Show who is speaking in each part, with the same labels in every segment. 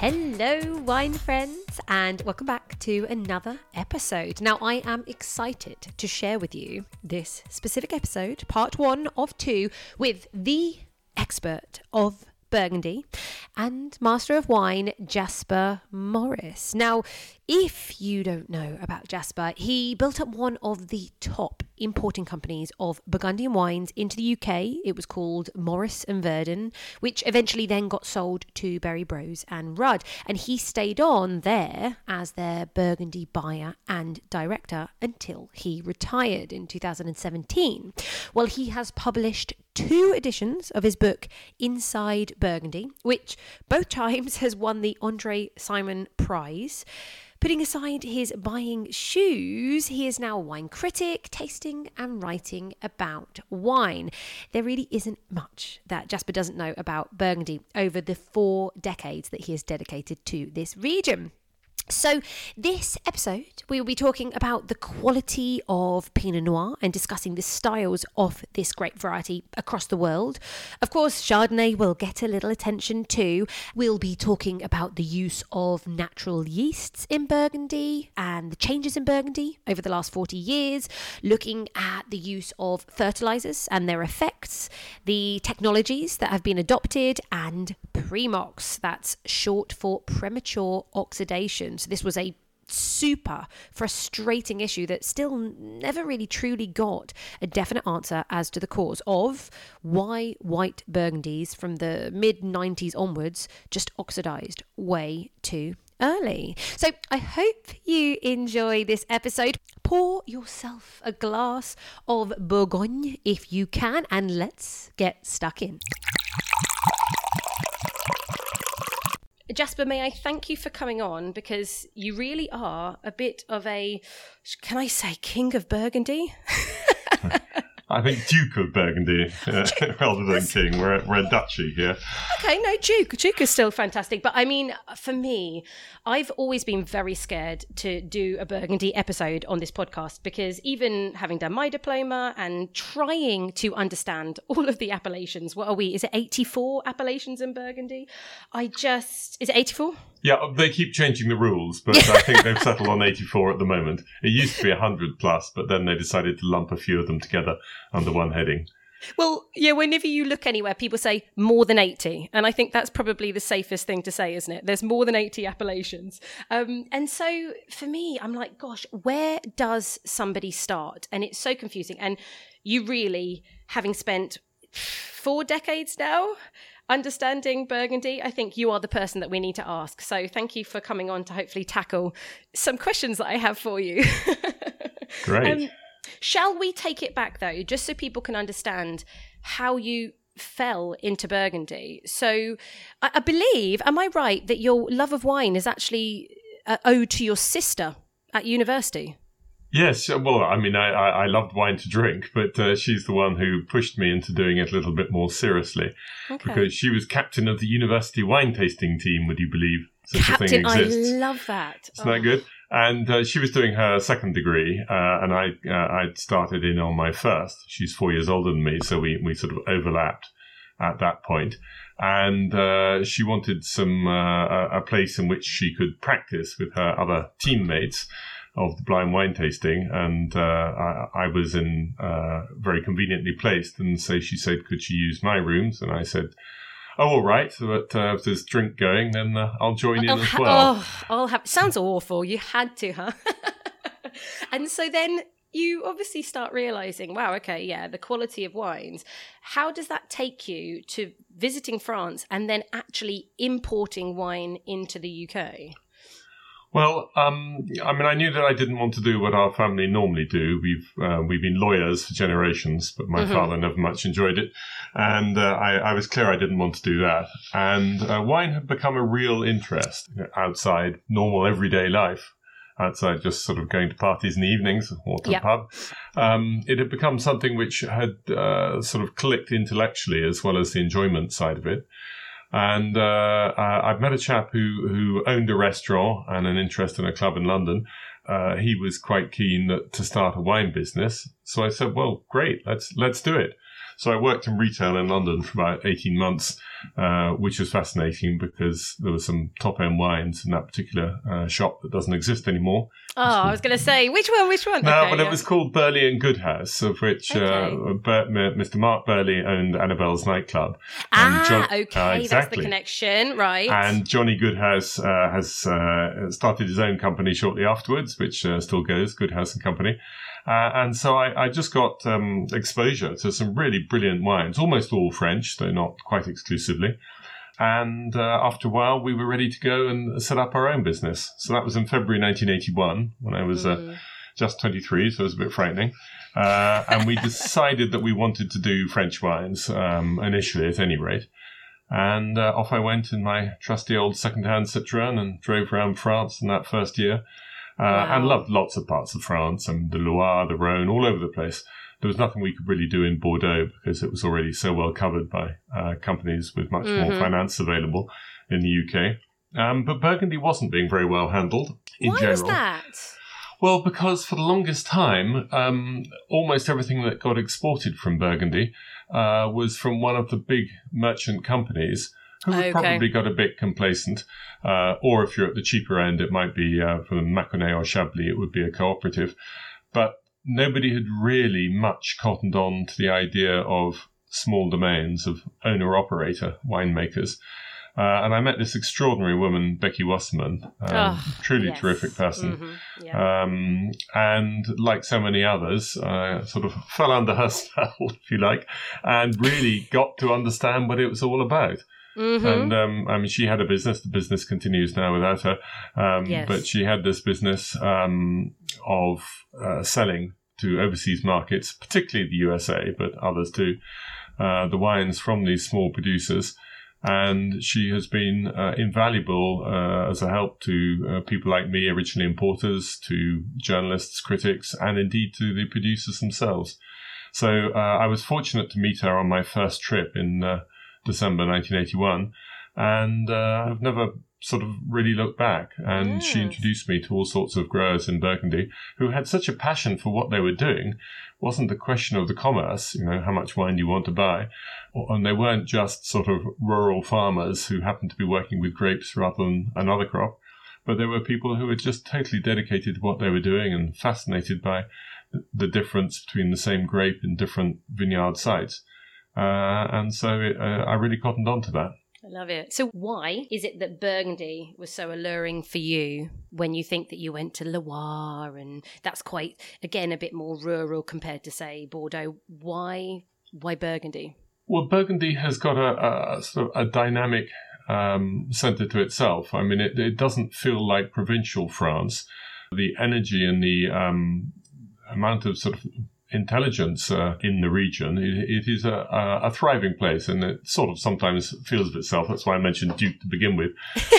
Speaker 1: Hello, wine friends, and welcome back to another episode. Now, I am excited to share with you this specific episode, part one of two, with the expert of Burgundy and Master of Wine, Jasper Morris. Now, if you don't know about Jasper, he built up one of the top importing companies of Burgundian wines into the UK. It was called Morris and Verdin, which eventually then got sold to Berry Bros and Rudd. And he stayed on there as their Burgundy buyer and director until he retired in 2017. Well, he has published two editions of his book Inside Burgundy, which both times has won the Andre Simon Prize. Putting aside his buying shoes, he is now a wine critic, tasting and writing about wine. There really isn't much that Jasper doesn't know about Burgundy over the four decades that he has dedicated to this region. So, this episode, we will be talking about the quality of Pinot Noir and discussing the styles of this grape variety across the world. Of course, Chardonnay will get a little attention too. We'll be talking about the use of natural yeasts in Burgundy and the changes in Burgundy over the last 40 years, looking at the use of fertilizers and their effects, the technologies that have been adopted, and Premox, that's short for premature oxidation. So this was a super frustrating issue that still never really truly got a definite answer as to the cause of why white burgundies from the mid 90s onwards just oxidized way too early. So I hope you enjoy this episode. Pour yourself a glass of Bourgogne if you can, and let's get stuck in. Jasper, may I thank you for coming on because you really are a bit of a, can I say, king of Burgundy?
Speaker 2: I think Duke of Burgundy uh, rather than King. We're, we're a duchy here.
Speaker 1: Okay, no, Duke. Duke is still fantastic. But I mean, for me, I've always been very scared to do a Burgundy episode on this podcast because even having done my diploma and trying to understand all of the appellations, what are we? Is it 84 appellations in Burgundy? I just, is it 84?
Speaker 2: Yeah, they keep changing the rules, but I think they've settled on 84 at the moment. It used to be 100 plus, but then they decided to lump a few of them together under one heading.
Speaker 1: Well, yeah, whenever you look anywhere, people say more than 80. And I think that's probably the safest thing to say, isn't it? There's more than 80 appellations. Um, and so for me, I'm like, gosh, where does somebody start? And it's so confusing. And you really, having spent four decades now, understanding Burgundy, I think you are the person that we need to ask. So thank you for coming on to hopefully tackle some questions that I have for you.
Speaker 2: Great. Um,
Speaker 1: shall we take it back though, just so people can understand how you fell into Burgundy? So I, I believe, am I right, that your love of wine is actually uh, owed to your sister at university?
Speaker 2: Yes, uh, well, I mean, I, I, loved wine to drink, but uh, she's the one who pushed me into doing it a little bit more seriously okay. because she was captain of the university wine tasting team. Would you believe
Speaker 1: such captain, a thing exists? I love that.
Speaker 2: Isn't oh. that good? And uh, she was doing her second degree, uh, and I uh, I started in on my first. She's four years older than me, so we we sort of overlapped at that point. and uh, she wanted some a place in which she could practice with her other teammates of the blind wine tasting, and uh, I, I, was in uh, very conveniently placed. And so she said, "Could she use my rooms?" And I said. Oh, all right. But uh, if there's drink going, then uh, I'll join in as well.
Speaker 1: Oh, I'll have. Sounds awful. You had to, huh? and so then you obviously start realizing, wow, okay, yeah, the quality of wines. How does that take you to visiting France and then actually importing wine into the UK?
Speaker 2: Well, um, I mean, I knew that I didn't want to do what our family normally do. We've uh, we've been lawyers for generations, but my mm-hmm. father never much enjoyed it, and uh, I, I, was clear I didn't want to do that. And uh, wine had become a real interest outside normal everyday life. outside just sort of going to parties in the evenings or to the pub. Um, it had become something which had uh, sort of clicked intellectually as well as the enjoyment side of it. And uh, I- I've met a chap who, who owned a restaurant and an interest in a club in London. Uh, he was quite keen to start a wine business. So I said, well, great, let's, let's do it. So I worked in retail in London for about 18 months, uh, which was fascinating because there were some top end wines in that particular uh, shop that doesn't exist anymore.
Speaker 1: Oh, I was going to say, which one? Which one?
Speaker 2: No,
Speaker 1: Okay,
Speaker 2: but
Speaker 1: yeah.
Speaker 2: it was called Birley and Goedhuis, of which uh,
Speaker 1: Okay.
Speaker 2: M- Mr. Mark Birley owned Annabel's nightclub.
Speaker 1: Ah,
Speaker 2: John-
Speaker 1: okay,
Speaker 2: uh,
Speaker 1: that's the connection, right?
Speaker 2: And Johnny Goedhuis uh, has uh, started his own company shortly afterwards, which uh, still goes, Goedhuis and Company. Uh, and so I, I just got um, exposure to some really brilliant wines, almost all French, though not quite exclusively. And uh, after a while, we were ready to go and set up our own business. So that was in February 1981 when I was uh,
Speaker 1: Mm.
Speaker 2: just 23, so it was a bit frightening. Uh, and we decided that we wanted to do French wines um, initially, at any rate. And uh, off I went in my trusty old second-hand Citroën and drove around France in that first year, uh,
Speaker 1: Wow.
Speaker 2: and loved lots of parts of France and the Loire, the Rhone, all over the place. There was nothing we could really do in Bordeaux because it was already so well covered by uh, companies with much more
Speaker 1: Mhm.
Speaker 2: finance available in the UK. Um, but Burgundy wasn't being very well handled in
Speaker 1: Why
Speaker 2: general.
Speaker 1: Why was that?
Speaker 2: Well, because for the longest time, um, almost everything that got exported from Burgundy uh, was from one of the big merchant companies who had
Speaker 1: Okay.
Speaker 2: probably got a bit complacent. Uh, or if you're at the cheaper end, it might be uh, from Mâconnais or Chablis, it would be a cooperative. But nobody had really much cottoned on to the idea of small domains of owner operator winemakers. Uh, and I met this extraordinary woman, Becky Wasserman, um,
Speaker 1: Oh,
Speaker 2: truly
Speaker 1: yes.
Speaker 2: terrific person.
Speaker 1: Mhm, Yeah.
Speaker 2: Um, and like so many others, uh, sort of fell under her spell, if you like, and really got to understand what it was all about.
Speaker 1: Mhm.
Speaker 2: And um, I mean, she had a business. The business continues now without her. Um,
Speaker 1: Yes.
Speaker 2: But she had this business um, of uh, selling to overseas markets, particularly the USA, but others too, uh, the wines from these small producers. And she has been uh, invaluable uh, as a help to uh, people like me, originally importers, to journalists, critics, and indeed to the producers themselves. So uh, I was fortunate to meet her on my first trip in uh, December 1981, and uh, I've never sort of really looked back. And she introduced me to all sorts of growers in Burgundy who had such a passion for what they were doing. It wasn't the question of the commerce, you know, how much wine do you want to buy, and they weren't just sort of rural farmers who happened to be working with grapes rather than another crop. But there were people who were just totally dedicated to what they were doing and fascinated by the difference between the same grape in different vineyard sites. Uh, and so it, uh, I really cottoned on to that.
Speaker 1: I love it. So, why is it that Burgundy was so alluring for you when you think that you went to Loire and that's quite, again, a bit more rural compared to, say, Bordeaux? Why, why Burgundy?
Speaker 2: Well, Burgundy has got a, a sort of a dynamic um, centre to itself. I mean, it, it doesn't feel like provincial France. The energy and the um, amount of sort of intelligence uh, in the region, it, it is a, a, a thriving place, and it sort of sometimes feels of itself. That's why I mentioned Duke to begin with,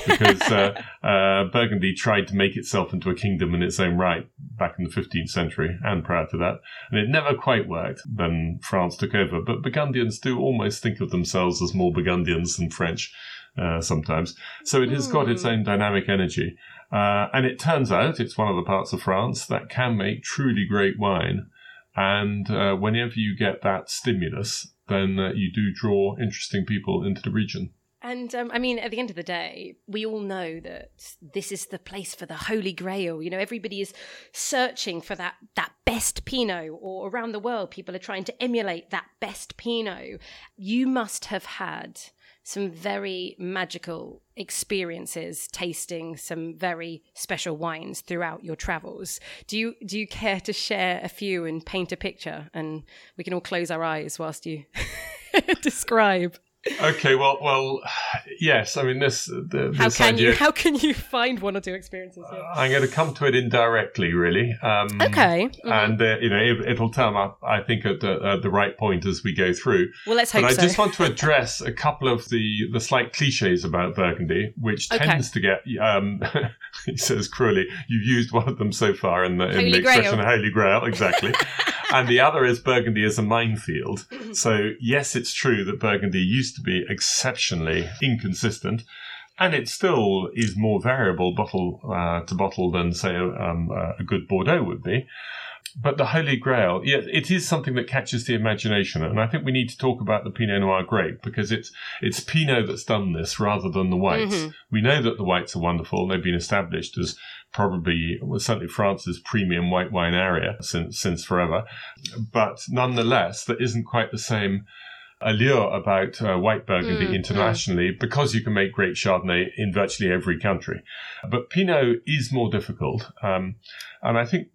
Speaker 2: because uh, uh, Burgundy tried to make itself into a kingdom in its own right back in the 15th century and prior to that, and it never quite worked. Then France took over, but Burgundians do almost think of themselves as more Burgundians than French. Uh, sometimes. So it has got its
Speaker 1: Hmm.
Speaker 2: own dynamic energy. Uh, and it turns out it's one of the parts of France that can make truly great wine. And uh, whenever you get that stimulus, then uh, you do draw interesting people into the region.
Speaker 1: And um, I mean, at the end of the day, we all know that this is the place for the Holy Grail. You know, everybody is searching for that that best Pinot, or around the world, people are trying to emulate that best Pinot. You must have had some very magical experiences tasting some very special wines throughout your travels. Do you do you care to share a few and paint a picture? And we can all close our eyes whilst you describe.
Speaker 2: Okay, well, well, yes. I mean, this, the,
Speaker 1: How
Speaker 2: this
Speaker 1: can
Speaker 2: idea.
Speaker 1: you how can you find one or two experiences? Yeah.
Speaker 2: I'm going to come to it indirectly, really. Um,
Speaker 1: Okay. Mhm.
Speaker 2: And uh, you know, it, it'll turn up, I think, at the, at the right point as we go through.
Speaker 1: well, let's hope
Speaker 2: But I
Speaker 1: so.
Speaker 2: just want to address a couple of the, the slight cliches about Burgundy, which
Speaker 1: Okay.
Speaker 2: tends to get um, he says cruelly, you've used one of them so far in the, in
Speaker 1: Holy
Speaker 2: the expression
Speaker 1: Grail.
Speaker 2: Holy Grail, exactly. and the other is Burgundy as a minefield. So, yes, it's true that Burgundy used to be exceptionally inconsistent. And it still is more variable bottle uh, to bottle than, say, um, uh, a good Bordeaux would be. But the Holy Grail, yeah, it is something that catches the imagination, and I think we need to talk about the Pinot Noir grape because it's it's Pinot that's done this rather than the whites.
Speaker 1: Mhm.
Speaker 2: We know that the whites are wonderful; and they've been established as probably well, certainly France's premium white wine area since since forever. But nonetheless, there isn't quite the same allure about uh, white Burgundy
Speaker 1: Mm, mm.
Speaker 2: internationally because you can make great Chardonnay in virtually every country. But Pinot is more difficult. Um, and I think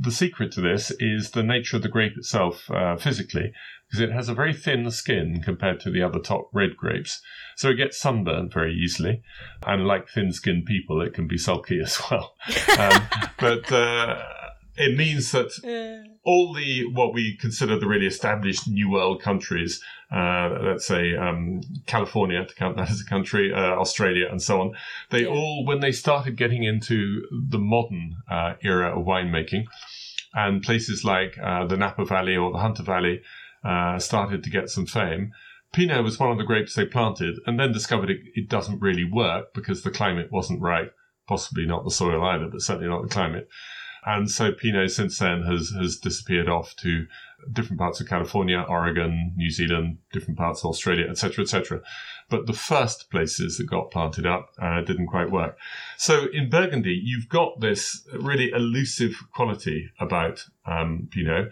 Speaker 2: the secret to this is the nature of the grape itself uh, physically, because it has a very thin skin compared to the other top red grapes. So it gets sunburned very easily. And like thin skinned people, it can be sulky as well. Um, but uh, it means that all the what we consider the really established New World countries, uh, let's say um, California to count that as a country, uh, Australia, and so on, they
Speaker 1: Yeah.
Speaker 2: all when they started getting into the modern uh, era of winemaking, and places like uh, the Napa Valley or the Hunter Valley uh, started to get some fame. Pinot was one of the grapes they planted, and then discovered it, it doesn't really work because the climate wasn't right. Possibly not the soil either, but certainly not the climate. And so Pinot since then has, has disappeared off to different parts of California, Oregon, New Zealand, different parts of Australia, etc., etc. But the first places that got planted up uh, didn't quite work. So in Burgundy, you've got this really elusive quality about um, Pinot.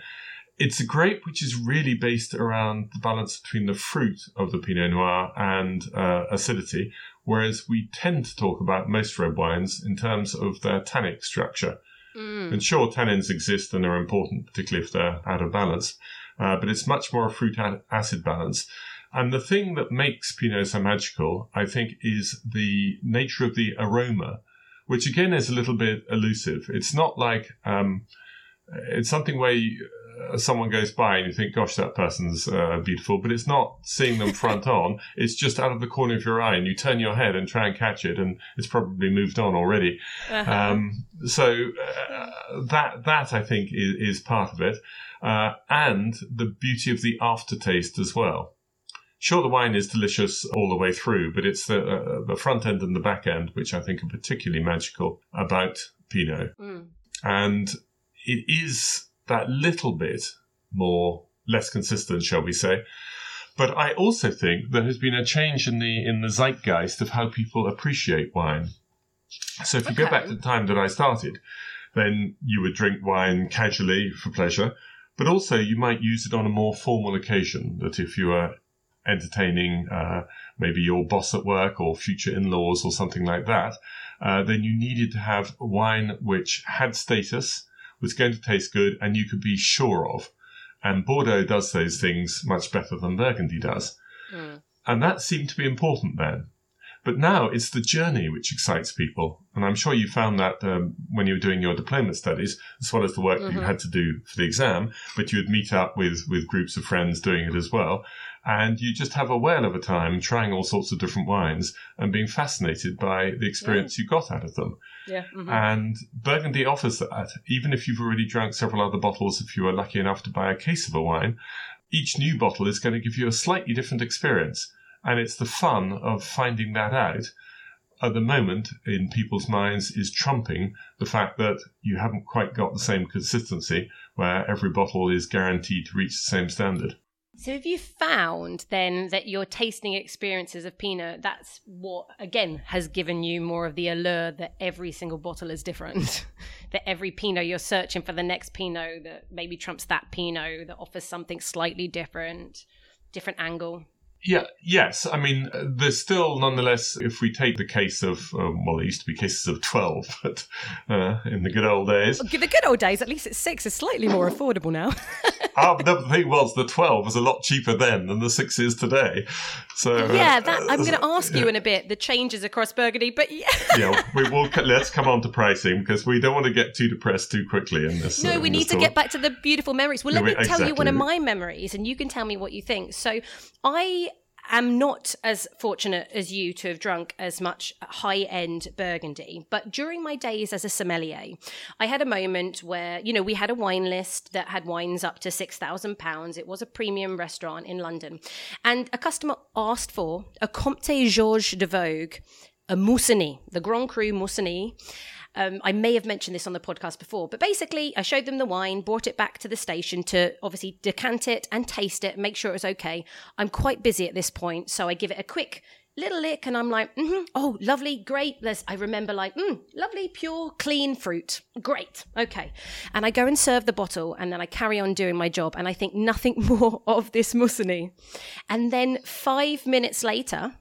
Speaker 2: It's a grape which is really based around the balance between the fruit of the Pinot Noir and uh, acidity, whereas we tend to talk about most red wines in terms of their tannic structure.
Speaker 1: Mm.
Speaker 2: And sure, tannins exist and are important, particularly if they're out of balance, uh, but it's much more a fruit acid balance. And the thing that makes Pinot so magical, I think, is the nature of the aroma, which again is a little bit elusive. It's not like um, it's something where you, someone goes by and you think, "Gosh, that person's uh, beautiful," but it's not seeing them front on. It's just out of the corner of your eye, and you turn your head and try and catch it, and it's probably moved on already.
Speaker 1: Uh-huh.
Speaker 2: Um, so uh, that that I think is, is part of it, uh, and the beauty of the aftertaste as well. Sure, the wine is delicious all the way through, but it's the uh, the front end and the back end which I think are particularly magical about Pinot,
Speaker 1: Mm.
Speaker 2: and it is that little bit more less consistent, shall we say. But I also think there has been a change in the in the zeitgeist of how people appreciate wine. So if you go back to the time that I started, then you would drink wine casually for pleasure, but also you might use it on a more formal occasion. That if you were entertaining uh, maybe your boss at work or future in-laws or something like that, uh, then you needed to have wine which had status, was going to taste good, and you could be sure of. And Bordeaux does those things much better than Burgundy does.
Speaker 1: Mm.
Speaker 2: And that seemed to be important then. But now it's the journey which excites people. And I'm sure you found that um, when you were doing your diploma studies, as well as the work that you had to do for the exam, but you would meet up with, with groups of friends doing it as well. And you just have a whale of a time trying all sorts of different wines and being fascinated by the experience you got out of them.
Speaker 1: Yeah. mhm.
Speaker 2: And Burgundy offers that. Even if you've already drunk several other bottles, if you were lucky enough to buy a case of a wine, each new bottle is going to give you a slightly different experience. And it's the fun of finding that out at the moment in people's minds is trumping the fact that you haven't quite got the same consistency where every bottle is guaranteed to reach the same standard.
Speaker 1: So have you found then that your tasting experiences of Pinot, that's what again has given you more of the allure that every single bottle is different. that every Pinot you're searching for the next Pinot that maybe trumps that Pinot that offers something slightly different, different angle.
Speaker 2: Yeah, yes. I mean, uh, there's still, nonetheless, if we take the case of, um, well, it used to be cases of 12, but uh, in the good old days.
Speaker 1: The good old days, at least it's six, is slightly more affordable now.
Speaker 2: But the thing was, the 12 was a lot cheaper then than the 6 is today. So uh,
Speaker 1: yeah, that I'm going to ask you in a bit the changes across Burgundy, but yeah.
Speaker 2: yeah, we will. Let's come on to pricing because we don't want to get too depressed too quickly in this.
Speaker 1: No,
Speaker 2: uh,
Speaker 1: we need to
Speaker 2: talk.
Speaker 1: get back to the beautiful memories. Well, let
Speaker 2: Yeah,
Speaker 1: me
Speaker 2: we-
Speaker 1: tell you one of my memories, and you can tell me what you think. So, I am not as fortunate as you to have drunk as much high end Burgundy, but during my days as a sommelier, I had a moment where, you know, we had a wine list that had wines up to £6,000. It was a premium restaurant in London. And a customer asked for a Comte Georges de Vogüé, a Musigny, the Grand Cru Musigny. Um, I may have mentioned this on the podcast before, but basically, I showed them the wine, brought it back to the station to obviously decant it and taste it, make sure it was okay. I'm quite busy at this point, so I give it a quick little lick and I'm like, mm-hmm, oh, lovely, great. There's, I remember like, mm, lovely, pure, clean fruit. Great. Okay. And I go and serve the bottle and then I carry on doing my job and I think nothing more of this Musigny. And then five minutes later,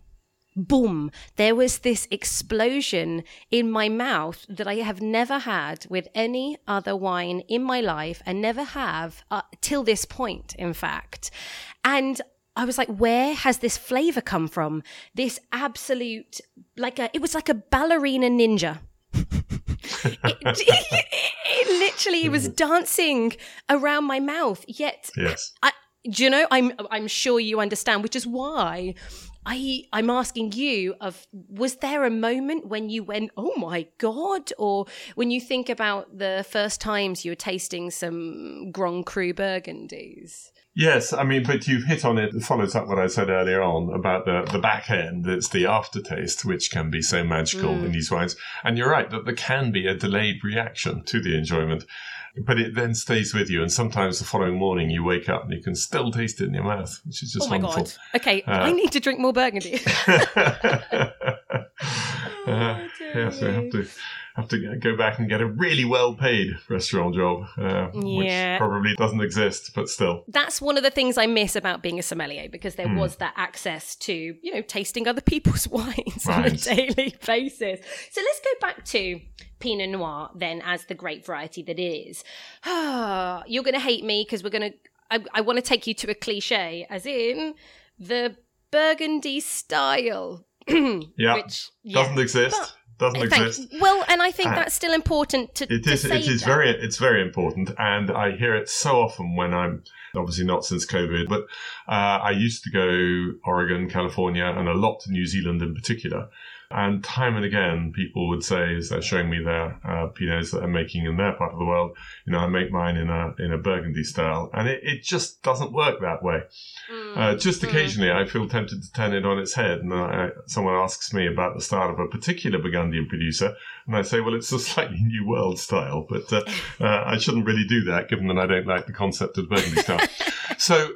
Speaker 1: boom, there was this explosion in my mouth that I have never had with any other wine in my life and never have uh, till this point, in fact. And I was like, where has this flavor come from? This absolute, like a, it was like a ballerina ninja. it, it, it, literally was dancing around my mouth. Yet,
Speaker 2: yes.
Speaker 1: I, do you know? I'm I'm sure you understand, which is why I I'm asking you of was there a moment when you went oh my god or when you think about the first times you were tasting some Grand Cru Burgundies?
Speaker 2: Yes, I mean, but you've hit on it. It follows up what I said earlier on about the, the back end. It's the aftertaste, which can be so magical mm. in these wines. And you're right that there can be a delayed reaction to the enjoyment but it then stays with you. And sometimes the following morning you wake up and you can still taste it in your mouth, which is just
Speaker 1: oh my
Speaker 2: wonderful.
Speaker 1: God. Okay, uh, I need to drink more Burgundy.
Speaker 2: uh, yes, we have to have to go back and get a really well paid restaurant job, uh, yeah. which probably doesn't exist, but still.
Speaker 1: That's one of the things I miss about being a sommelier because there mm. was that access to, you know, tasting other people's wines right. on a daily basis. So let's go back to Pinot Noir then as the great variety that is. You're going to hate me because we're going to, I, I want to take you to a cliche, as in the Burgundy style.
Speaker 2: yeah. Which yeah, doesn't exist. doesn't exist.
Speaker 1: Well, and I think uh, that's still important to.
Speaker 2: It is.
Speaker 1: To
Speaker 2: it is
Speaker 1: that.
Speaker 2: very. It's very important, and I hear it so often when I'm obviously not since COVID, but uh, I used to go Oregon, California, and a lot to New Zealand in particular. And time and again, people would say, as they're showing me their uh, pinots that they're making in their part of the world, you know, I make mine in a in a Burgundy style, and it, it just doesn't work that way. Mm. Uh, just mm. occasionally. I feel tempted to turn it on its head, and I, someone asks me about the style of a particular Burgundian producer, and I say, well, it's a slightly new world style, but uh, uh I shouldn't really do that, given that I don't like the concept of Burgundy style. so.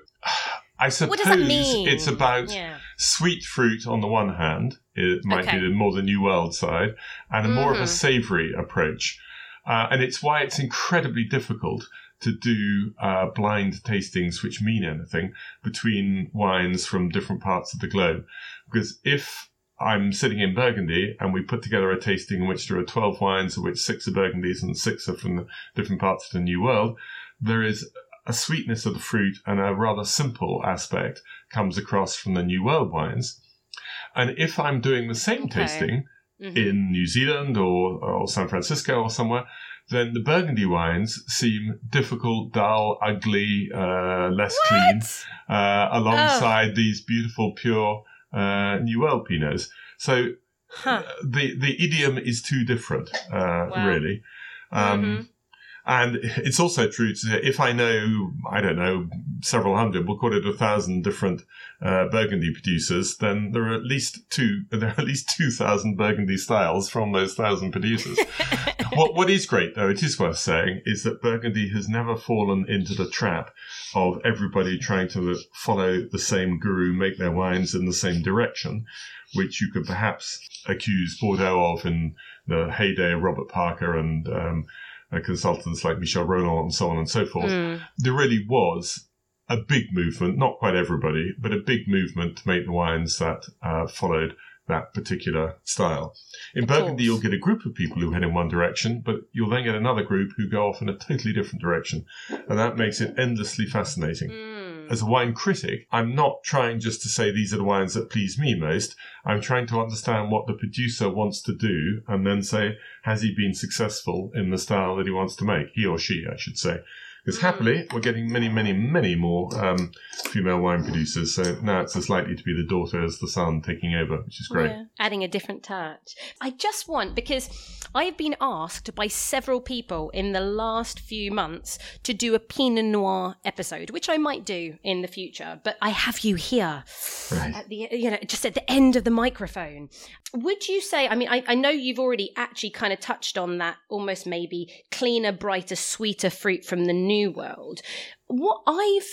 Speaker 2: I suppose it's about yeah. Sweet fruit on the one hand, it might okay. be the more the New World side, and a more mm-hmm. of a mm-hmm. savory approach. Uh, and it's why it's incredibly difficult to do uh, blind tastings which mean anything between wines from different parts of the globe. Because if I'm sitting in Burgundy and we put together a tasting in which there are 12 wines, of which six are Burgundies and six are from the different parts of the New World, there is a sweetness of the fruit and a rather simple aspect comes across from the New World wines. And if I'm doing the same okay. tasting mm-hmm. in New Zealand or, or San Francisco or somewhere, then the Burgundy wines seem difficult, dull, ugly, uh, less what? clean, uh, alongside oh. these beautiful, pure uh, New World Pinots. So huh. the the idiom is too different, uh, wow. really. Um, mm-hmm. And it's also true to say, if I know, I don't know, several hundred, we'll call it a thousand different uh, Burgundy producers, then there are at least two, there are at least 2,000 Burgundy styles from those thousand producers. what, what is great though, it is worth saying, is that Burgundy has never fallen into the trap of everybody trying to follow the same guru, make their wines in the same direction, which you could perhaps accuse Bordeaux of in the heyday of Robert Parker and, um, uh, consultants like Michel Rolland and so on and so forth. Mm. There really was a big movement, not quite everybody, but a big movement to make the wines that uh, followed that particular style. In of Burgundy, course. you'll get a group of people who head in one direction, but you'll then get another group who go off in a totally different direction. And that makes it endlessly fascinating. Mm as a wine critic, I'm not trying just to say these are the wines that please me most. I'm trying to understand what the producer wants to do and then say, has he been successful in the style that he wants to make? He or she, I should say. Because happily, we're getting many, many, many more um, female wine producers. So now it's as likely to be the daughter as the son taking over, which is great. Yeah,
Speaker 1: adding a different touch. I just want, because I have been asked by several people in the last few months to do a Pinot Noir episode, which I might do in the future, but I have you here right. at the, you know, just at the end of the microphone. Would you say, I mean, I, I know you've already actually kind of touched on that almost maybe cleaner, brighter, sweeter fruit from the New New world. What I've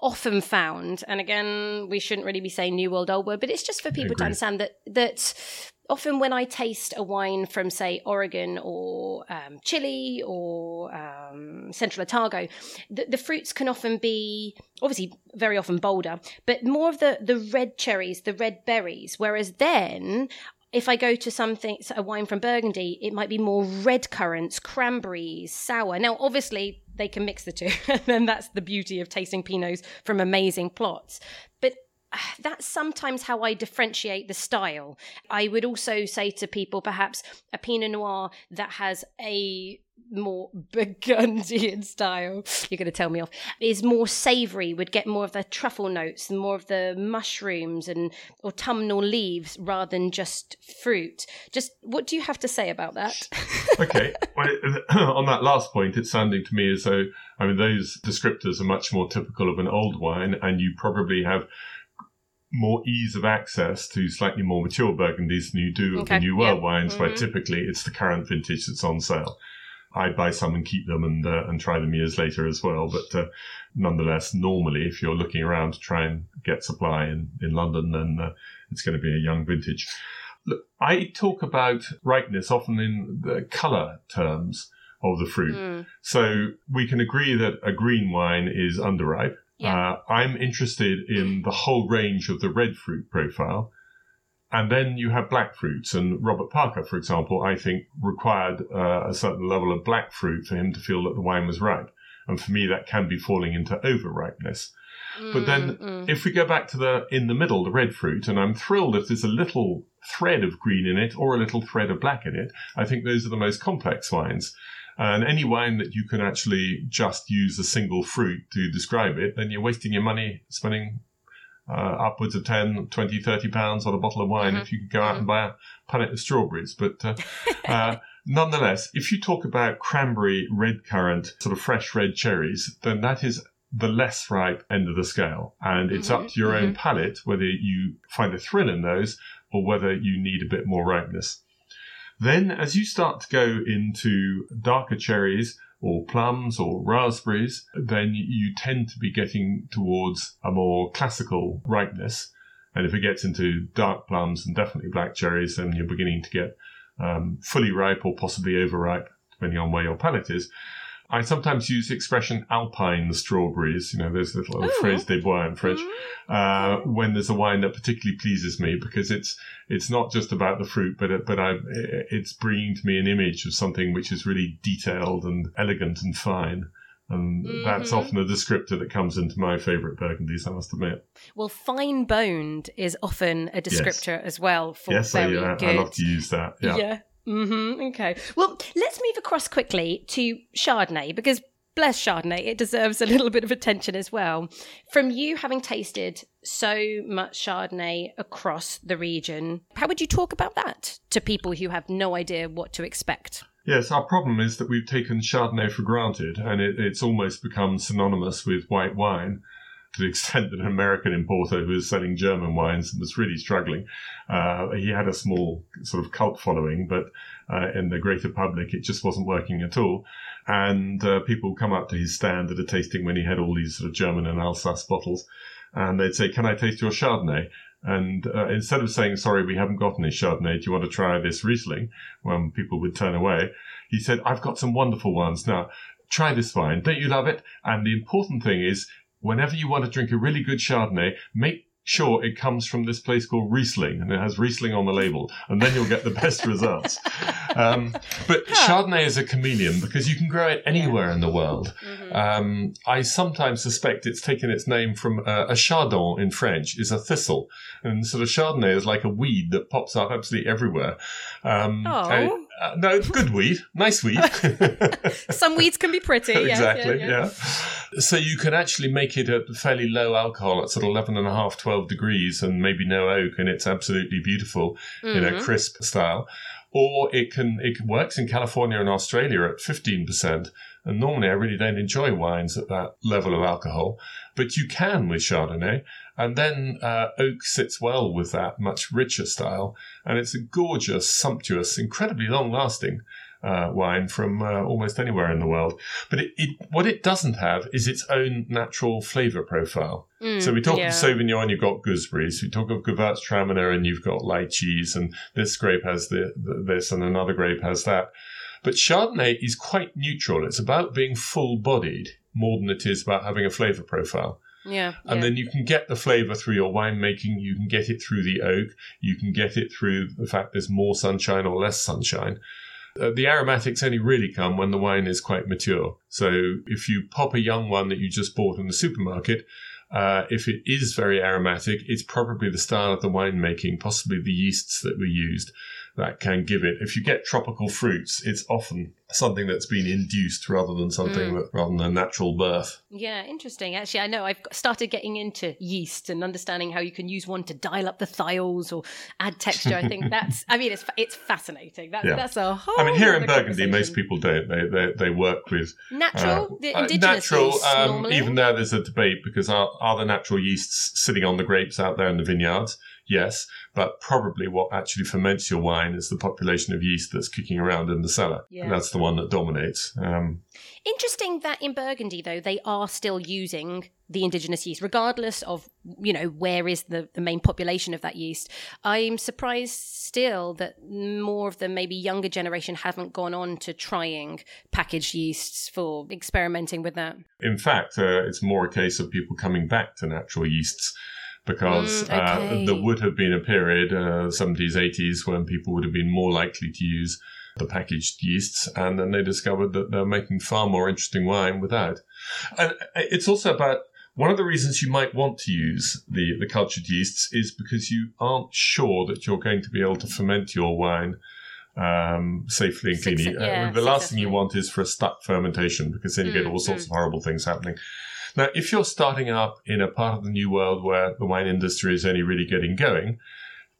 Speaker 1: often found, and again, we shouldn't really be saying New World, Old World, but it's just for people to understand that that often when I taste a wine from, say, Oregon or um, Chile or um, Central Otago, the, the, fruits can often be obviously very often bolder, but more of the the red cherries, the red berries. Whereas then if I go to something, a wine from Burgundy, it might be more red currants, cranberries, sour. Now, obviously, they can mix the two, and that's the beauty of tasting Pinots from amazing plots. But uh, that's sometimes how I differentiate the style. I would also say to people, perhaps a Pinot Noir that has a more Burgundian style, you're going to tell me off, is more savoury, would get more of the truffle notes and more of the mushrooms and autumnal leaves rather than just fruit. Just what do you have to say about that?
Speaker 2: okay. Well, on that last point, it's sounding to me as though, I mean, those descriptors are much more typical of an old wine, and you probably have more ease of access to slightly more mature Burgundies than you do okay. the New World yep. wines, mm-hmm. where typically it's the current vintage that's on sale. I buy some and keep them and uh, and try them years later as well. But uh, nonetheless, normally, if you're looking around to try and get supply in, in London, then uh, it's going to be a young vintage. Look, I talk about ripeness often in the colour terms of the fruit. Mm. So we can agree that a green wine is underripe. Yeah. Uh, I'm interested in the whole range of the red fruit profile. And then you have black fruits. And Robert Parker, for example, I think required uh, a certain level of black fruit for him to feel that the wine was ripe. And for me, that can be falling into over ripeness. Mm, but then mm. if we go back to the in the middle, the red fruit, and I'm thrilled if there's a little thread of green in it or a little thread of black in it, I think those are the most complex wines. And any wine that you can actually just use a single fruit to describe it, then you're wasting your money spending uh, upwards of 10, 20, 30 pounds on a bottle of wine mm-hmm. if you could go out mm-hmm. and buy a pallet of strawberries. But uh, uh, nonetheless, if you talk about cranberry, red currant, sort of fresh red cherries, then that is the less ripe end of the scale. And it's mm-hmm. up to your mm-hmm. own palate whether you find a thrill in those or whether you need a bit more ripeness. Then, as you start to go into darker cherries or plums or raspberries, then you tend to be getting towards a more classical ripeness. And if it gets into dark plums and definitely black cherries, then you're beginning to get um, fully ripe or possibly overripe, depending on where your palate is. I sometimes use the expression alpine strawberries, you know, those little oh. fraises des bois in French, mm-hmm. uh, when there's a wine that particularly pleases me because it's it's not just about the fruit, but it, but I, it's bringing to me an image of something which is really detailed and elegant and fine. And mm-hmm. that's often a descriptor that comes into my favourite Burgundies, I must admit.
Speaker 1: Well, fine boned is often a descriptor yes. as well for yes, very
Speaker 2: I,
Speaker 1: good.
Speaker 2: I love to use that. Yeah. yeah.
Speaker 1: Mm-hmm. Okay. Well, let's move across quickly to Chardonnay because bless Chardonnay, it deserves a little bit of attention as well. From you having tasted so much Chardonnay across the region, how would you talk about that to people who have no idea what to expect?
Speaker 2: Yes, our problem is that we've taken Chardonnay for granted and it, it's almost become synonymous with white wine to the extent that an American importer who was selling German wines was really struggling. Uh, he had a small sort of cult following, but uh, in the greater public, it just wasn't working at all. And uh, people come up to his stand at a tasting when he had all these sort of German and Alsace bottles, and they'd say, "Can I taste your Chardonnay?" And uh, instead of saying, sorry, we haven't got any Chardonnay, do you want to try this Riesling? When people would turn away, he said, I've got some wonderful ones. Now, try this wine. Don't you love it? And the important thing is, whenever you want to drink a really good Chardonnay, make sure it comes from this place called Riesling and it has Riesling on the label, and then you'll get the best results. Um, but Chardonnay is a chameleon because you can grow it anywhere in the world. Mm-hmm. Um, I sometimes suspect it's taken its name from uh, a chardon in French is a thistle, and sort of Chardonnay is like a weed that pops up absolutely everywhere. Um,
Speaker 1: oh.
Speaker 2: Uh, no, good weed, nice weed.
Speaker 1: Some weeds can be pretty. yes,
Speaker 2: exactly,
Speaker 1: yeah, yeah.
Speaker 2: yeah. So you can actually make it at fairly low alcohol at sort of 11 and a half, 12 degrees and maybe no oak and it's absolutely beautiful in a crisp style. Or it can, it works in California and Australia at 15%. And normally I really don't enjoy wines at that level of alcohol, but you can with Chardonnay. And then uh, oak sits well with that much richer style. And it's a gorgeous, sumptuous, incredibly long lasting uh, wine from uh, almost anywhere in the world. But it, it, what it doesn't have is its own natural flavor profile.
Speaker 1: Mm,
Speaker 2: So we talk
Speaker 1: yeah.
Speaker 2: of Sauvignon, you've got gooseberries. We talk of Gewürztraminer, and you've got lychees, and this grape has the, the, this, and another grape has that. But Chardonnay is quite neutral. It's about being full-bodied more than it is about having a flavor profile.
Speaker 1: Yeah.
Speaker 2: And
Speaker 1: yeah.
Speaker 2: then you can get the flavor through your winemaking. You can get it through the oak. You can get it through the fact there's more sunshine or less sunshine. Uh, the aromatics only really come when the wine is quite mature. So if you pop a young one that you just bought in the supermarket, uh, if it is very aromatic, it's probably the style of the winemaking, possibly the yeasts that were used, that can give it. If you get tropical fruits, it's often something that's been induced rather than something that, rather than a natural birth.
Speaker 1: Yeah, interesting. Actually, I know I've started getting into yeast and understanding how you can use one to dial up the thiols or add texture. I think that's. I mean, it's it's fascinating. That's
Speaker 2: Yeah.
Speaker 1: that's a whole.
Speaker 2: I mean, here in Burgundy, most people don't. They they, they work with
Speaker 1: natural,
Speaker 2: uh,
Speaker 1: the
Speaker 2: uh,
Speaker 1: indigenous
Speaker 2: natural.
Speaker 1: yeast
Speaker 2: Um,
Speaker 1: normally.
Speaker 2: even there, there's a debate because are are the natural yeasts sitting on the grapes out there in the vineyards? Yes, but probably what actually ferments your wine is the population of yeast that's kicking around in the cellar,
Speaker 1: Yeah.
Speaker 2: and that's the one that dominates. Um,
Speaker 1: Interesting that in Burgundy, though, they are still using the indigenous yeast, regardless of you know where is the, the main population of that yeast. I'm surprised still that more of the maybe younger generation haven't gone on to trying packaged yeasts for experimenting with that.
Speaker 2: in fact, uh, it's more a case of people coming back to natural yeasts because
Speaker 1: Mm,
Speaker 2: uh, there would have been a period, uh, 70s, 80s, when people would have been more likely to use the packaged yeasts, and then they discovered that they're making far more interesting wine without. And it's also about one of the reasons you might want to use the, the cultured yeasts is because you aren't sure that you're going to be able to ferment your wine um, safely and cleanly. Uh,
Speaker 1: yeah,
Speaker 2: the last thing you want is for a stuck fermentation because then you get
Speaker 1: Mm,
Speaker 2: all sorts
Speaker 1: mm.
Speaker 2: of horrible things happening. Now, if you're starting up in a part of the new world where the wine industry is only really getting going,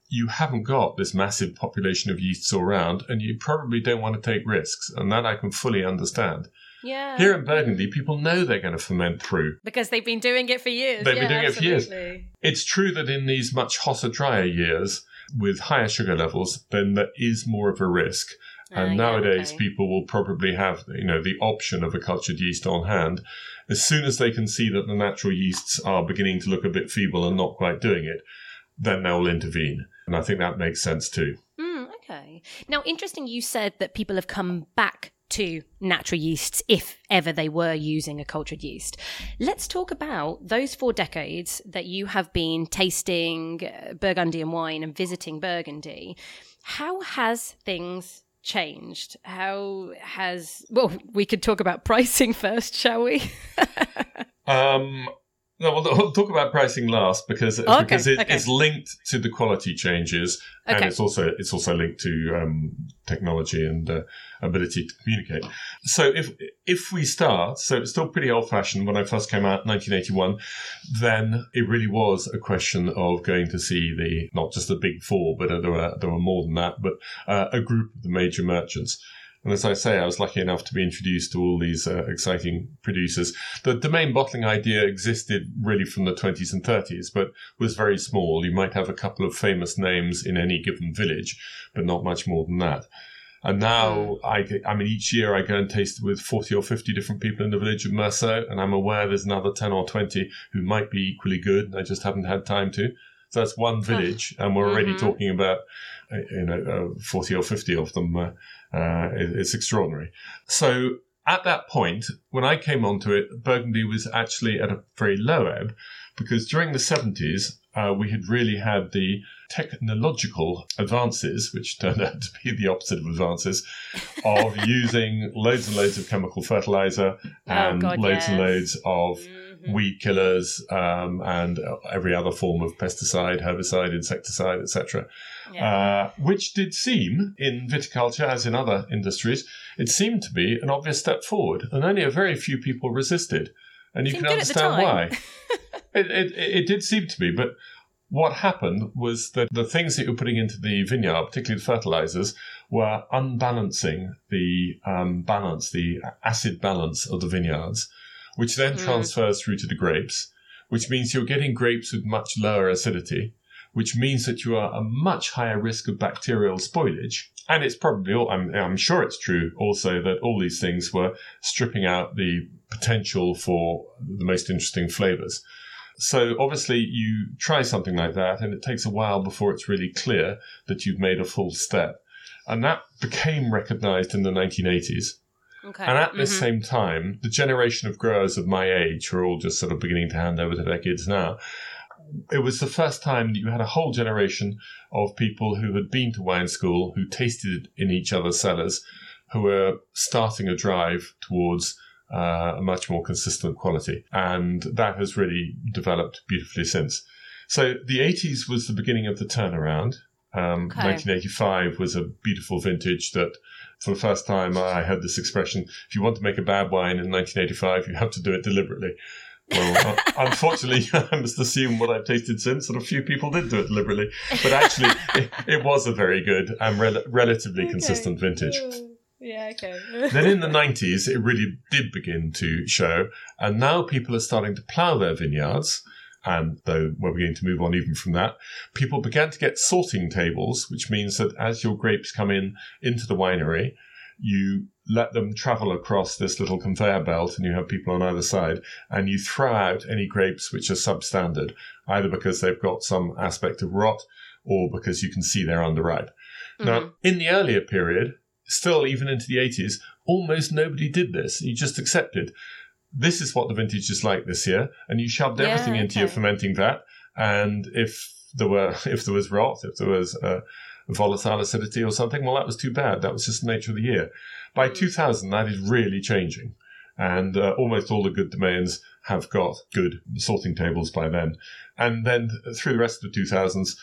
Speaker 2: you haven't got this massive population of yeasts all around, and you probably don't want to take risks, and that I can fully understand.
Speaker 1: Yeah.
Speaker 2: Here in Burgundy, people know they're going to ferment through.
Speaker 1: because they've been doing it for years.
Speaker 2: They've been
Speaker 1: Yeah,
Speaker 2: doing it for years. It's true that in these much hotter, drier years, with higher sugar levels, then there is more of a risk.
Speaker 1: Ah,
Speaker 2: And
Speaker 1: yeah,
Speaker 2: nowadays,
Speaker 1: okay.
Speaker 2: people will probably have, you know, the option of a cultured yeast on hand. As soon as they can see that the natural yeasts are beginning to look a bit feeble and not quite doing it, then they'll intervene. And I think that makes sense too.
Speaker 1: Mm, okay. Now, interesting. You said that people have come back to natural yeasts if ever they were using a cultured yeast. Let's talk about those four decades that you have been tasting uh, Burgundian wine and visiting Burgundy. How has things changed? How has well, we could talk about pricing first, shall we?
Speaker 2: Um, no, we'll, we'll talk about pricing last because
Speaker 1: Okay,
Speaker 2: because it,
Speaker 1: okay.
Speaker 2: it's linked to the quality changes, and it's also it's also linked to um, technology and uh, ability to communicate. So if if we start, so it's still pretty old fashioned. When I first came out, in 1981, then it really was a question of going to see the not just the big four, but uh, there were there were more than that, but uh, a group of the major merchants. And as I say, I was lucky enough to be introduced to all these uh, exciting producers. The domain bottling idea existed really from the 20s and 30s, but was very small. You might have a couple of famous names in any given village, but not much more than that. And now, I, I mean, each year I go and taste with 40 or 50 different people in the village of Meursault, and I'm aware there's another 10 or 20 who might be equally good. and I just haven't had time to. So that's one village, and we're already
Speaker 1: Mhm.
Speaker 2: talking about, uh, you know, uh, 40 or 50 of them. Uh, uh, it- it's extraordinary. So at that point, when I came onto it, Burgundy was actually at a very low ebb because during the 70s, uh, we had really had the technological advances, which turned out to be the opposite of advances, of using loads and loads of chemical fertilizer and
Speaker 1: Oh, God,
Speaker 2: loads and loads of weed killers um, and every other form of pesticide, herbicide, insecticide, etc.
Speaker 3: Yeah.
Speaker 2: Uh, which did seem, in viticulture as in other industries, it seemed to be an obvious step forward, and only a very few people resisted. And you
Speaker 3: Seemed
Speaker 2: can
Speaker 3: good at the
Speaker 2: understand why. it, it, it did seem to be, but what happened was that the things that you're putting into the vineyard, particularly the fertilizers, were unbalancing the um, balance, the acid balance of the vineyards, which then
Speaker 3: Mm.
Speaker 2: transfers through to the grapes, which means you're getting grapes with much lower acidity, which means that you are a much higher risk of bacterial spoilage. And it's probably, all, I'm, I'm sure it's true also that all these things were stripping out the potential for the most interesting flavors. So obviously you try something like that and it takes a while before it's really clear that you've made a full step. And that became recognized in the 1980s.
Speaker 3: Okay.
Speaker 2: And at this
Speaker 3: Mhm.
Speaker 2: same time, the generation of growers of my age, who are all just sort of beginning to hand over to their kids now, it was the first time that you had a whole generation of people who had been to wine school, who tasted in each other's cellars, who were starting a drive towards uh, a much more consistent quality. And that has really developed beautifully since. So the 80s was the beginning of the turnaround. Um,
Speaker 3: Okay.
Speaker 2: 1985 was a beautiful vintage that, for the first time, I heard this expression if you want to make a bad wine in 1985, you have to do it deliberately. Well, unfortunately, I must assume what I've tasted since that a few people did do it deliberately. But actually, it, it was a very good and rel- relatively
Speaker 3: Okay.
Speaker 2: consistent vintage.
Speaker 3: Oh, yeah, okay.
Speaker 2: Then in the 90s, it really did begin to show. And now people are starting to plough their vineyards. And though we're beginning to move on even from that, people began to get sorting tables, which means that as your grapes come in into the winery, you let them travel across this little conveyor belt and you have people on either side and you throw out any grapes which are substandard, either because they've got some aspect of rot or because you can see they're underripe. Now,
Speaker 3: Mhm.
Speaker 2: in the earlier period, still even into the 80s, almost nobody did this. You just accepted this is what the vintage is like this year, and you shoved
Speaker 3: Yeah,
Speaker 2: everything into your fermenting vat. And if there were, if there was rot, if there was uh, volatile acidity or something, well, that was too bad. That was just the nature of the year. By
Speaker 3: Mm.
Speaker 2: 2000, that is really changing, and uh, almost all the good domains have got good sorting tables by then. And then through the rest of the 2000s,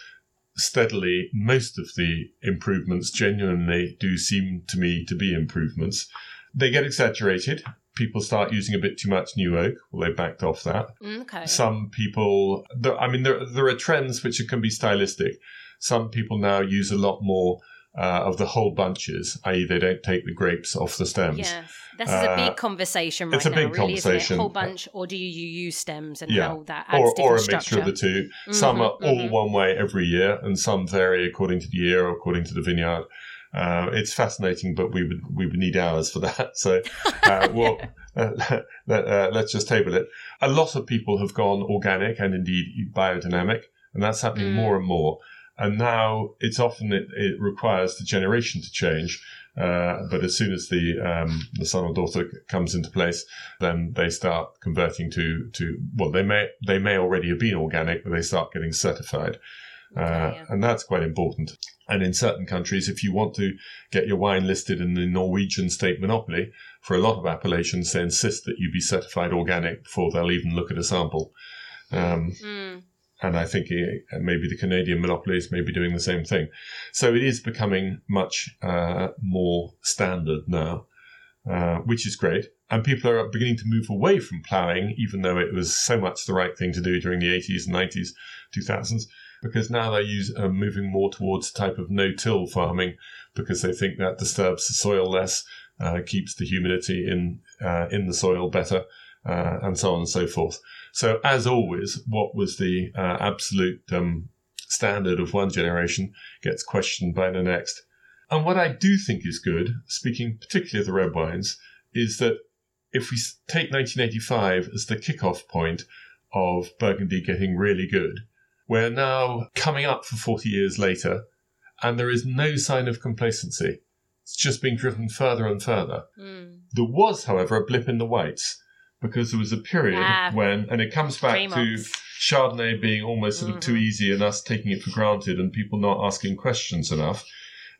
Speaker 2: steadily, most of the improvements genuinely do seem to me to be improvements. They get exaggerated. People start using a bit too much new oak. Well, they backed off that.
Speaker 3: Okay.
Speaker 2: Some people, I mean, there, there are trends which can be stylistic. Some people now use a lot more uh, of the whole bunches, i.e., they don't take the grapes off the stems.
Speaker 3: Yes, this is a
Speaker 2: Uh,
Speaker 3: big conversation right
Speaker 2: it's a
Speaker 3: now.
Speaker 2: big
Speaker 3: really,
Speaker 2: conversation.
Speaker 3: Whole bunch, or do you use stems and
Speaker 2: Yeah.
Speaker 3: how that adds
Speaker 2: Or,
Speaker 3: different
Speaker 2: or a
Speaker 3: structure?
Speaker 2: mixture of the two. Some
Speaker 3: Mhm,
Speaker 2: are all
Speaker 3: mhm.
Speaker 2: one way every year, and some vary according to the year or according to the vineyard. Uh, it's fascinating, but we would we would need hours for that. So, uh, well, uh, let, uh, let's just table it. A lot of people have gone organic and indeed biodynamic, and that's happening
Speaker 3: Mm.
Speaker 2: more and more. And now it's often it, it requires the generation to change. Uh, but as soon as the um, the son or daughter c- comes into place, then they start converting to to well, they may they may already have been organic, but they start getting certified, uh,
Speaker 3: yeah.
Speaker 2: and that's quite important. And in certain countries, if you want to get your wine listed in the Norwegian state monopoly, for a lot of appellations, they insist that you be certified organic before they'll even look at a sample. Um,
Speaker 3: Mm.
Speaker 2: and I think uh, maybe the Canadian monopolies may be doing the same thing. So it is becoming much uh, more standard now, uh, which is great. And people are beginning to move away from ploughing, even though it was so much the right thing to do during the 80s, 90s, 2000s, because now they use uh, moving more towards a type of no-till farming because they think that disturbs the soil less, uh, keeps the humidity in uh, in the soil better, uh, and so on and so forth. So, as always, what was the uh, absolute um, standard of one generation gets questioned by the next. And what I do think is good, speaking particularly of the red wines, is that if we take 1985 as the kickoff point of Burgundy getting really good, we're now coming up for 40 years later, and there is no sign of complacency. It's just being driven further and further.
Speaker 3: Mm.
Speaker 2: There was, however, a blip in the whites because there was a period
Speaker 3: Ah,
Speaker 2: when, and it comes back to. Chardonnay being almost sort of too
Speaker 3: Mhm.
Speaker 2: easy and us taking it for granted and people not asking questions enough.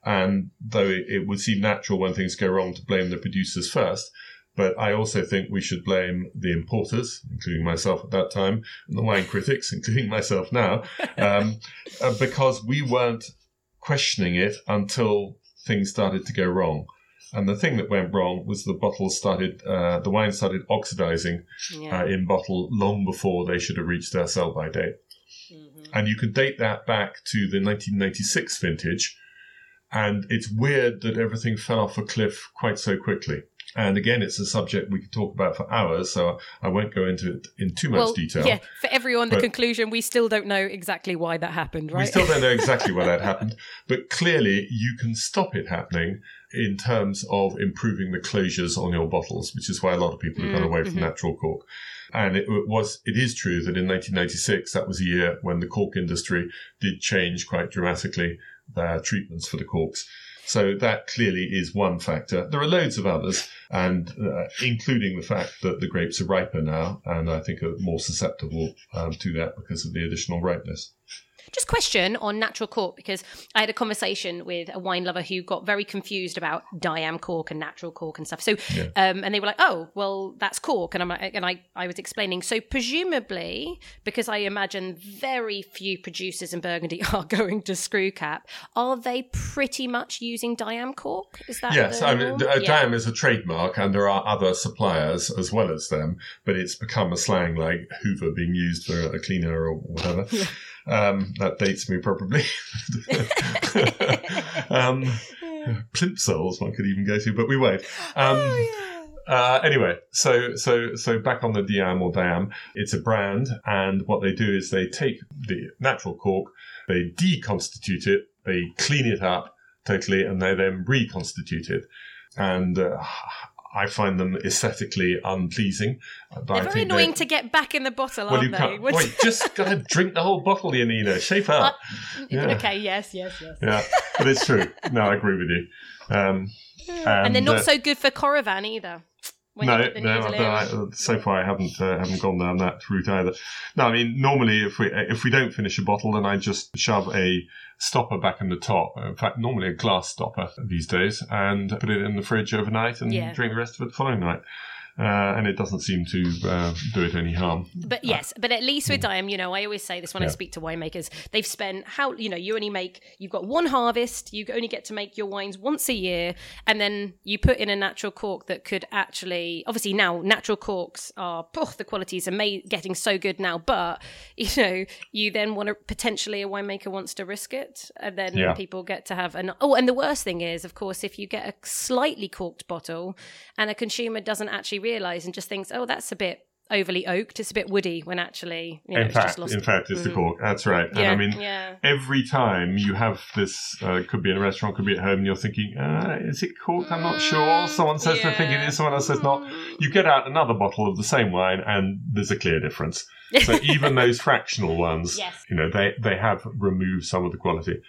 Speaker 2: And though it, it would seem natural when things go wrong to blame the producers first, But I also think we should blame the importers, including myself at that time, and the wine critics, including myself now, um, uh, because we weren't questioning it until things started to go wrong. And the thing that went wrong was the bottles started, uh, the wine started oxidizing
Speaker 1: Yeah.
Speaker 2: uh, in bottle long before they should have reached their sell by date.
Speaker 1: Mhm.
Speaker 2: And you can date that back to the 1996 vintage. And it's weird that everything fell off a cliff quite so quickly. And again, it's a subject we could talk about for hours, so I won't go into it in too much
Speaker 1: Well,
Speaker 2: detail.
Speaker 1: yeah. For everyone, the conclusion we still don't know exactly why that happened, right?
Speaker 2: We still don't know exactly why that happened, but clearly you can stop it happening in terms of improving the closures on your bottles, which is why a lot of people have gone
Speaker 1: Mm,
Speaker 2: away from
Speaker 1: mhm.
Speaker 2: natural cork. And it was, it is true that in 1996, that was a year when the cork industry did change quite dramatically their treatments for the corks. So that clearly is one factor. There are loads of others, and uh, including the fact that the grapes are riper now, and I think are more susceptible um, to that because of the additional ripeness.
Speaker 1: Just question on natural cork because I had a conversation with a wine lover who got very confused about diam cork and natural cork and stuff. So,
Speaker 2: Yeah.
Speaker 1: um, and they were like, "Oh, well, that's cork," and I'm like, and I, I was explaining. So, presumably, because I imagine very few producers in Burgundy are going to screw cap, are they pretty much using diam cork? Is that
Speaker 2: Yes, I mean, uh,
Speaker 1: Yeah.
Speaker 2: Diam is a trademark, and there are other suppliers as well as them, but it's become a slang like Hoover being used for a cleaner or whatever. Um, that dates me probably. um, Plimsolls one could even go to, but we won't. Um,
Speaker 1: oh,
Speaker 2: uh, anyway, so so so back on the Diam or Diam, it's a brand, and what they do is they take the natural cork, they deconstitute it, they clean it up totally, and they then reconstitute it. And uh, I find them aesthetically unpleasing. But
Speaker 1: They're very annoying to get back in the bottle,
Speaker 2: well,
Speaker 1: aren't
Speaker 2: you
Speaker 1: they? Which-
Speaker 2: just gotta drink the whole bottle, Yanina. Shape up. yeah.
Speaker 1: Okay, yes, yes, yes.
Speaker 2: Yeah, but it's true. No, I agree with you. Um,
Speaker 1: and they're not
Speaker 2: uh,
Speaker 1: so good for Coravin either.
Speaker 2: No,
Speaker 1: you put the
Speaker 2: no, I- I- so far I haven't uh, haven't gone down that route either. No, I mean normally if we if we don't finish a bottle, then I just shove a stopper back in the top. Uh, in fact, normally a glass stopper these days, and put it in the fridge overnight and
Speaker 1: Yeah.
Speaker 2: drink the rest of it the following night. Uh, and it doesn't seem to uh, do it any harm.
Speaker 1: But yes, but at least with. Diam, you know, I always say this when I speak to winemakers. They've spent how you know you only make you've got one harvest. You only get to make your wines once a year, and then you put in a natural cork that could actually obviously now natural corks are oh, the qualities are made, getting so good now. But you know, you then want to potentially a winemaker wants to risk it, and then
Speaker 2: Yeah.
Speaker 1: people get to have an oh. And the worst thing is, of course, if you get a slightly corked bottle and a consumer doesn't actually realize and just thinks, oh, that's a bit overly oaked, it's a bit woody, when actually, you know,
Speaker 2: in
Speaker 1: it's
Speaker 2: fact,
Speaker 1: just lost.
Speaker 2: in fact, it's the
Speaker 1: Mm.
Speaker 2: cork. That's right.
Speaker 1: yeah,
Speaker 2: And I mean,
Speaker 1: yeah.
Speaker 2: every time you have this, uh, could be in a restaurant, could be at home, and you're thinking, uh, is it corked? I'm not sure. Someone says they're thinking it is, someone else says not. You get out another bottle of the same wine, and there's a clear difference. So even those fractional ones,
Speaker 1: Yes.
Speaker 2: you know, they, they have removed some of the quality.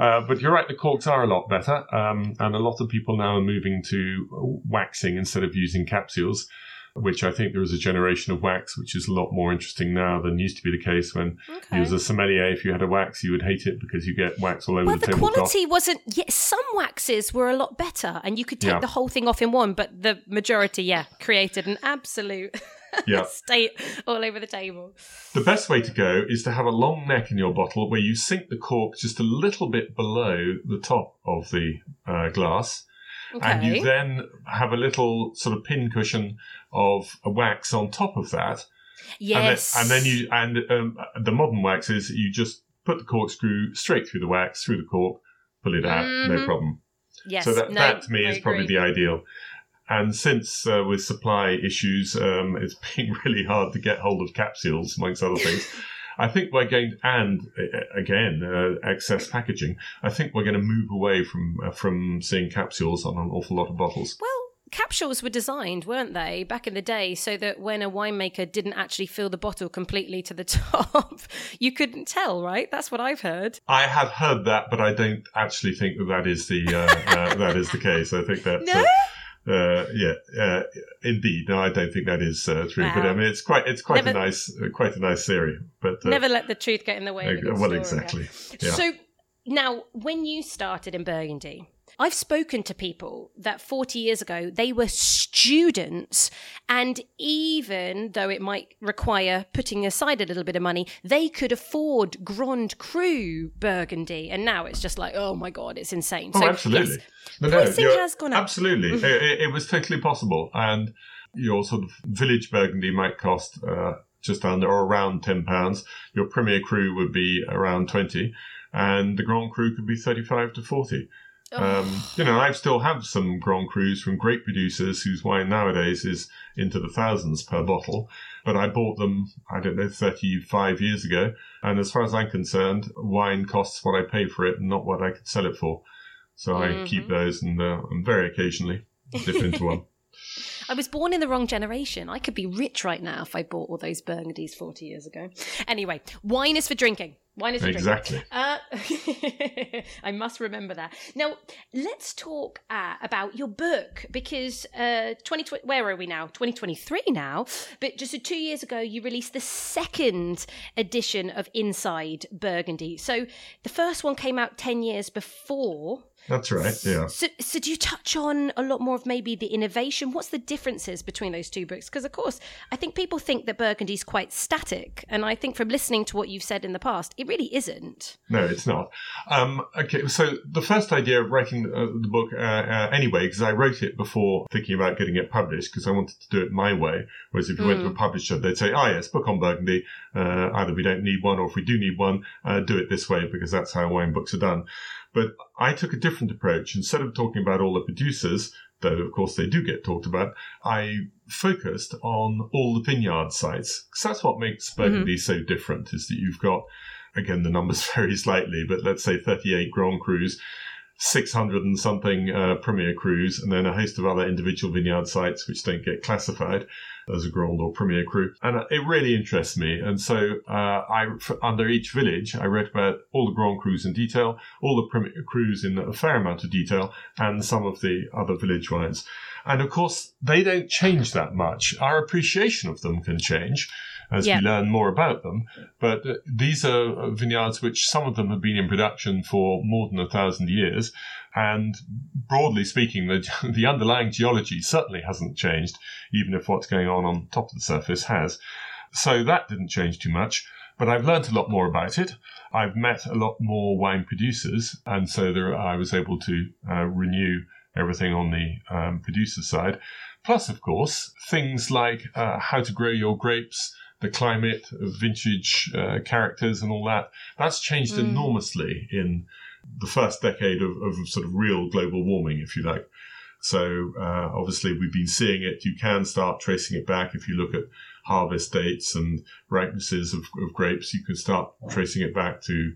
Speaker 2: Uh, but you're right, the corks are a lot better, um, and a lot of people now are moving to waxing instead of using capsules, which I think there is a generation of wax which is a lot more interesting now than used to be the case when
Speaker 1: Okay.
Speaker 2: you was a sommelier. If you had a wax, you would hate it because you get wax all over
Speaker 1: well,
Speaker 2: the,
Speaker 1: the
Speaker 2: tablecloth.
Speaker 1: quality wasn't. Yeah, some waxes were a lot better, and you could take
Speaker 2: Yeah.
Speaker 1: the whole thing off in one. But the majority, yeah, created an absolute
Speaker 2: Yeah.
Speaker 1: state all over the table.
Speaker 2: The best way to go is to have a long neck in your bottle where you sink the cork just a little bit below the top of the uh, glass. And you then have a little sort of pin cushion of a wax on top of that.
Speaker 1: yes.
Speaker 2: And then, and then you, and um, the modern waxes, you just put the corkscrew straight through the wax, through the cork, pull it out, no
Speaker 1: Mhm.
Speaker 2: problem.
Speaker 1: Yes.
Speaker 2: so that,
Speaker 1: no,
Speaker 2: that to me
Speaker 1: I
Speaker 2: is probably the ideal. And since uh, with supply issues, um, it's been really hard to get hold of capsules, amongst other things. I think we're going, and again, uh, excess packaging. I think we're going to move away from uh, from seeing capsules on an awful lot of bottles.
Speaker 1: Well, capsules were designed, weren't they, back in the day, so that when a winemaker didn't actually fill the bottle completely to the top, you couldn't tell, right? That's what I've heard.
Speaker 2: I have heard that, but I don't actually think that that is the uh, uh, that is the case. I think that.
Speaker 1: No?
Speaker 2: Uh, yeah, uh, indeed. No, I don't think that is uh, true. But I mean, it's quite it's quite
Speaker 1: Never-
Speaker 2: a nice uh, quite a nice theory. But uh,
Speaker 1: Never let the truth get in the way
Speaker 2: well,
Speaker 1: story.
Speaker 2: exactly. Yeah.
Speaker 1: So now, when you started in Burgundy, I've spoken to people that 40 years ago, they were students. And even though it might require putting aside a little bit of money, they could afford Grand Cru Burgundy. And now it's just like, oh my God, it's insane.
Speaker 2: Oh, absolutely.
Speaker 1: Yes,
Speaker 2: No,
Speaker 1: pricing
Speaker 2: you're-
Speaker 1: has gone up.
Speaker 2: Absolutely. it, it- it was totally possible. And your sort of village burgundy might cost uh, just under or around £10. Your premier cru would be around 20 and the Grand Cru could be 35 to 40 um, you know, I still have some Grand Crus from great producers whose wine nowadays is into the thousands per bottle. But I bought them, I don't know, 35 years ago. And as far as I'm concerned, wine costs what I pay for it and not what I could sell it for. So I keep those and, uh, and very occasionally dip into one.
Speaker 1: I was born in the wrong generation. I could be rich right now if I bought all those Burgundies 40 years ago. Anyway, wine is for drinking. Wine is for
Speaker 2: Exactly.
Speaker 1: drinking. Uh, I must remember that. Now, let's talk uh, about your book because uh, 2020, where are we now? 2023 now. But just uh, two years ago, you released the second edition of Inside Burgundy. So the first one came out 10 years before.
Speaker 2: That's right. Yeah.
Speaker 1: So, so do you touch on a lot more of maybe the innovation? What's the differences between those two books? Because of course, I think people think that Burgundy's quite static, and I think from listening to what you've said in the past, it really isn't.
Speaker 2: No, it's not. Um, okay, so the first idea of writing uh, the book, uh, uh, anyway, because I wrote it before thinking about getting it published, because I wanted to do it my way. Whereas if you went to a publisher, they'd say, "Ah, yes, book on Burgundy. Uh, either we don't need one, or if we do need one, uh, do it this way, because that's how wine books are done." But I took a different approach. Instead of talking about all the producers, though of course they do get talked about, I focused on all the vineyard sites. Because that's what makes Burgundy so different, is that you've got, again, the numbers vary slightly, but let's say 38 Grand Crus, 600 and something uh, Premier Crus, and then a host of other individual vineyard sites which don't get classified as a Grand or Premier Cru. And uh, it really interests me. And so uh, I, under each village, I read about all the Grand Crus in detail, all the Premier Crus in a fair amount of detail, and some of the other village wines. And of course, they don't change that much. Our appreciation of them can change as
Speaker 1: Yeah.
Speaker 2: we learn more about them. But uh, these are vineyards which some of them have been in production for more than a thousand years. And broadly speaking, the, the underlying geology certainly hasn't changed, even if what's going on on top of the surface has. So that didn't change too much. But I've learnt a lot more about it. I've met a lot more wine producers, and so there, I was able to uh, renew everything on the um, producer side. Plus, of course, things like uh, how to grow your grapes, the climate, vintage uh, characters, and all that. That's changed enormously in the first decade of, of sort of real global warming, if you like. So uh, obviously we've been seeing it. You can start tracing it back if you look at harvest dates and ripenesses of, of grapes. You can start tracing it back to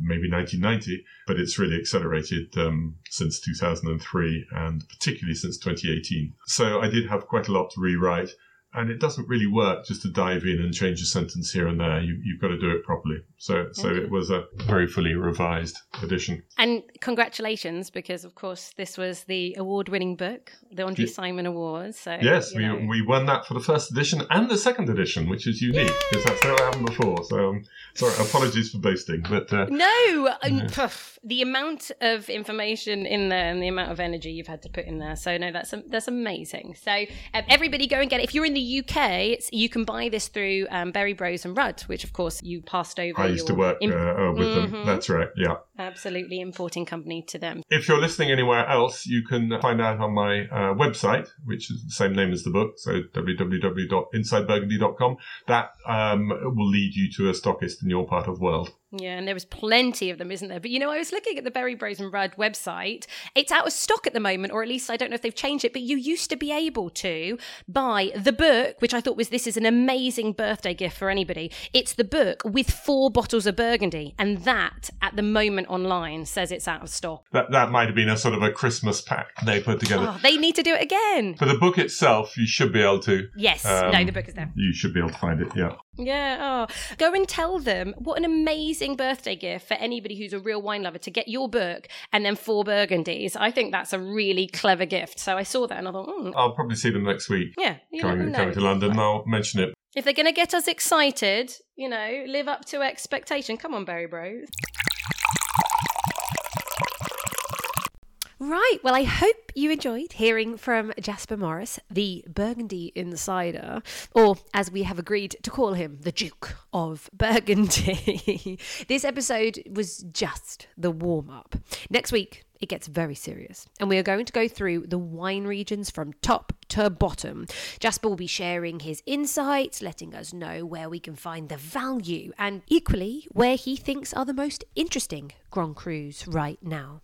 Speaker 2: maybe 1990, but it's really accelerated um, since 2003 and particularly since 2018. So I did have quite a lot to rewrite. And it doesn't really work just to dive in and change a sentence here and there. You, you've got to do it properly. So, so it was a very fully revised edition.
Speaker 1: And congratulations, because of course this was the award-winning book, the Andre
Speaker 2: Ye-
Speaker 1: Simon Awards. So
Speaker 2: Yes, we,
Speaker 1: know.
Speaker 2: we won that for the first edition and the second edition, which is unique because that's never happened before. So, um, sorry, apologies for boasting, but uh,
Speaker 1: No, um, pff, the amount of information in there and the amount of energy you've had to put in there. So no, that's that's amazing. So um, everybody go and get it. If you're in the UK, it's, you can buy this through um, Berry Bros and Rudd, which of course you passed over.
Speaker 2: I used to work
Speaker 1: im-
Speaker 2: uh, uh, with them.
Speaker 1: Mhm.
Speaker 2: That's right, yeah.
Speaker 1: absolutely importing company to them.
Speaker 2: If you're listening anywhere else, you can find out on my uh, website, which is the same name as the book, so www.insideburgundy.com. That um, will lead you to a stockist in your part of the world.
Speaker 1: Yeah, and there was plenty of them, isn't there? But you know, I was looking at the Berry Bros and Rudd website. It's out of stock at the moment, or at least I don't know if they've changed it. But you used to be able to buy the book, which I thought was this is an amazing birthday gift for anybody. It's the book with four bottles of Burgundy, and that at the moment online says it's out of stock.
Speaker 2: That, that might have been a sort of a Christmas pack they put together.
Speaker 1: Oh, they need to do it again.
Speaker 2: For the book itself, you should be able to.
Speaker 1: Yes,
Speaker 2: Um,
Speaker 1: no, the book is there.
Speaker 2: You should be able to find it, yeah.
Speaker 1: Yeah. Oh, go and tell them what an amazing birthday gift for anybody who's a real wine lover to get your book and then four burgundies. I think that's a really clever gift. So I saw that and I thought, mm,
Speaker 2: I'll probably see them next week.
Speaker 1: yeah,
Speaker 2: Coming, coming to London, and I'll mention it.
Speaker 1: If they're going to get us excited, you know, live up to expectation. Come on, Berry Bros. Right. Well, I hope you enjoyed hearing from Jasper Morris, the Burgundy insider, or as we have agreed to call him, the Duke of Burgundy. this episode was just the warm up. Next week, it gets very serious. And we are going to go through the wine regions from top to bottom. Jasper will be sharing his insights, letting us know where we can find the value, and equally where he thinks are the most interesting Grand Crus right now.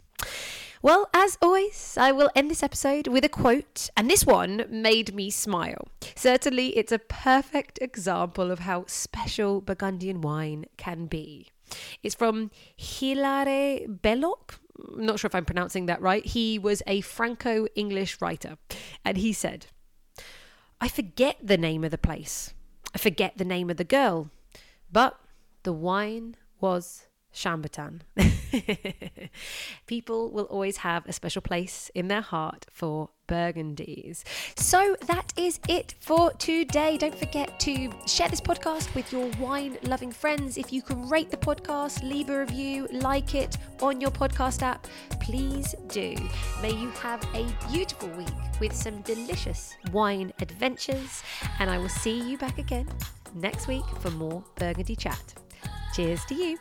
Speaker 1: Well, as always, I will end this episode with a quote, and this one made me smile. Certainly, it's a perfect example of how special Burgundian wine can be. It's from Hilaire Belloc. I'm not sure if I'm pronouncing that right. He was a Franco English writer, and he said, I forget the name of the place, I forget the name of the girl, but the wine was Chambertin. People will always have a special place in their heart for Burgundies. So that is it for today. Don't forget to share this podcast with your wine loving friends. If you can rate the podcast, leave a review, like it on your podcast app, please do. May you have a beautiful week with some delicious wine adventures. And I will see you back again next week for more Burgundy chat. Cheers to you.